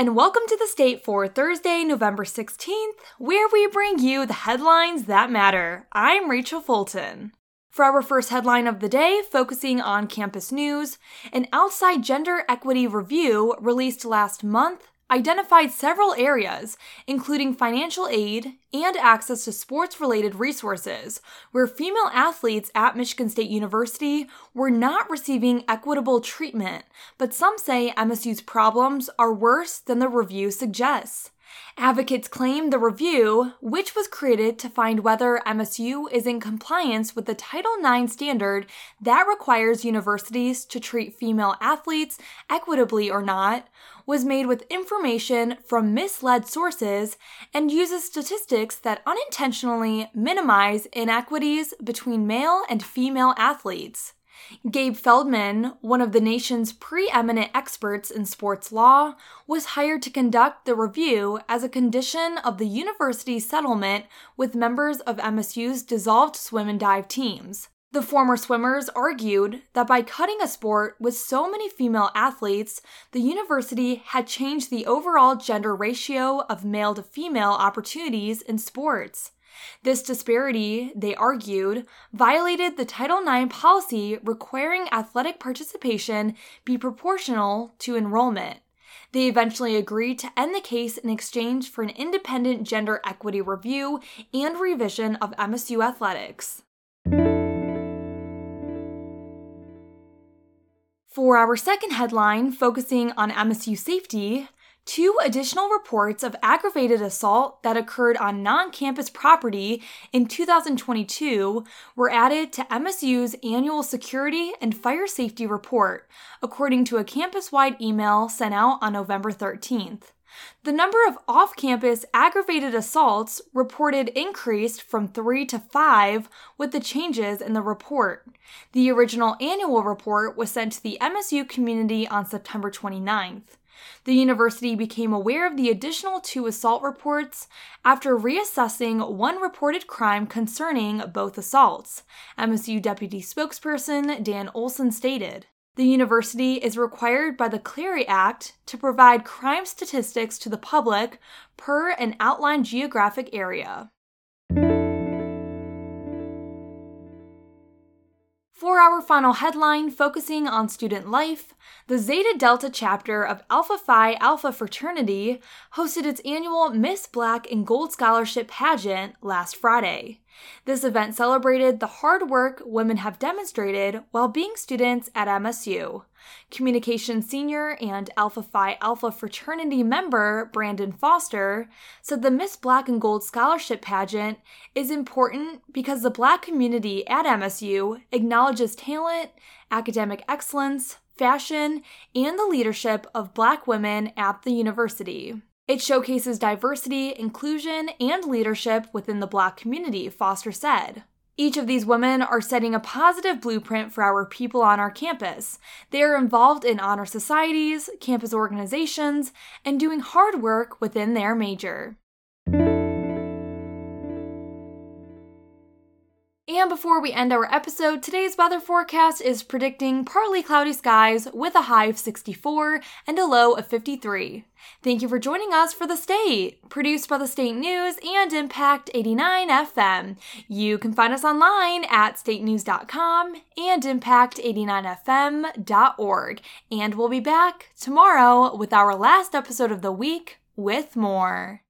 and welcome to the state for Thursday, November 16th, where we bring you the headlines that matter. I'm Rachel Fulton. For our first headline of the day, focusing on campus news, an outside gender equity review released last month identified several areas, including financial aid and access to sports related resources, where female athletes at Michigan State University were not receiving equitable treatment, but some say MSU's problems are worse than the review suggests. Advocates claim the review, which was created to find whether MSU is in compliance with the Title IX standard that requires universities to treat female athletes equitably or not, was made with information from misled sources and uses statistics that unintentionally minimize inequities between male and female athletes. Gabe Feldman, one of the nation's preeminent experts in sports law, was hired to conduct the review as a condition of the university's settlement with members of MSU's dissolved swim and dive teams. The former swimmers argued that by cutting a sport with so many female athletes, the university had changed the overall gender ratio of male to female opportunities in sports. This disparity, they argued, violated the Title IX policy requiring athletic participation be proportional to enrollment. They eventually agreed to end the case in exchange for an independent gender equity review and revision of MSU athletics. For our second headline, focusing on MSU safety, Two additional reports of aggravated assault that occurred on non campus property in 2022 were added to MSU's annual security and fire safety report, according to a campus wide email sent out on November 13th. The number of off campus aggravated assaults reported increased from three to five with the changes in the report. The original annual report was sent to the MSU community on September 29th. The university became aware of the additional two assault reports after reassessing one reported crime concerning both assaults, MSU deputy spokesperson Dan Olsen stated. The university is required by the Clery Act to provide crime statistics to the public per an outlined geographic area. For our final headline, focusing on student life, the Zeta Delta chapter of Alpha Phi Alpha Fraternity hosted its annual Miss Black and Gold Scholarship pageant last Friday. This event celebrated the hard work women have demonstrated while being students at MSU. Communication Senior and Alpha Phi Alpha fraternity member Brandon Foster said the Miss Black and Gold Scholarship pageant is important because the Black community at MSU acknowledges talent, academic excellence, fashion, and the leadership of Black women at the university. It showcases diversity, inclusion, and leadership within the Black community, Foster said. Each of these women are setting a positive blueprint for our people on our campus. They are involved in honor societies, campus organizations, and doing hard work within their major. And before we end our episode, today's weather forecast is predicting partly cloudy skies with a high of 64 and a low of 53. Thank you for joining us for The State, produced by the State News and Impact 89 FM. You can find us online at statenews.com and impact89fm.org. And we'll be back tomorrow with our last episode of the week with more.